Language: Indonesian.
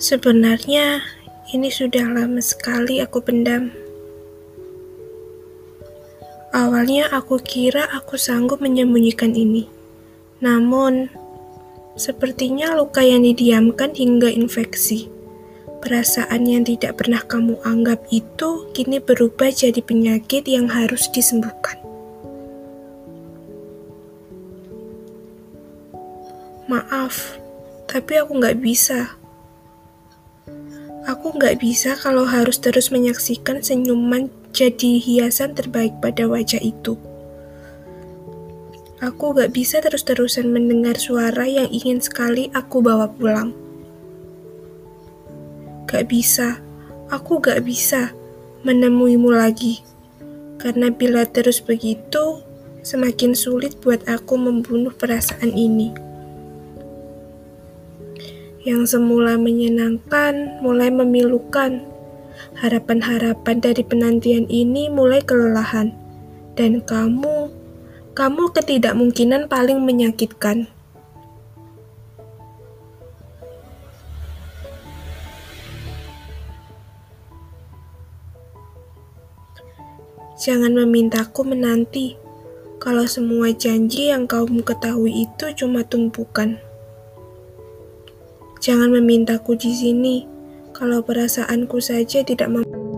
Sebenarnya, ini sudah lama sekali aku pendam. Awalnya aku kira aku sanggup menyembunyikan ini. Namun, sepertinya luka yang didiamkan hingga infeksi. Perasaan yang tidak pernah kamu anggap itu kini berubah jadi penyakit yang harus disembuhkan. Maaf, tapi aku nggak bisa. Aku nggak bisa kalau harus terus menyaksikan senyuman jadi hiasan terbaik pada wajah itu. Aku gak bisa terus-terusan mendengar suara yang ingin sekali aku bawa pulang. Gak bisa, aku gak bisa menemuimu lagi. Karena bila terus begitu, semakin sulit buat aku membunuh perasaan ini yang semula menyenangkan mulai memilukan. Harapan-harapan dari penantian ini mulai kelelahan, dan kamu, kamu ketidakmungkinan paling menyakitkan. Jangan memintaku menanti, kalau semua janji yang kamu ketahui itu cuma tumpukan. Jangan memintaku di sini, kalau perasaanku saja tidak mampu.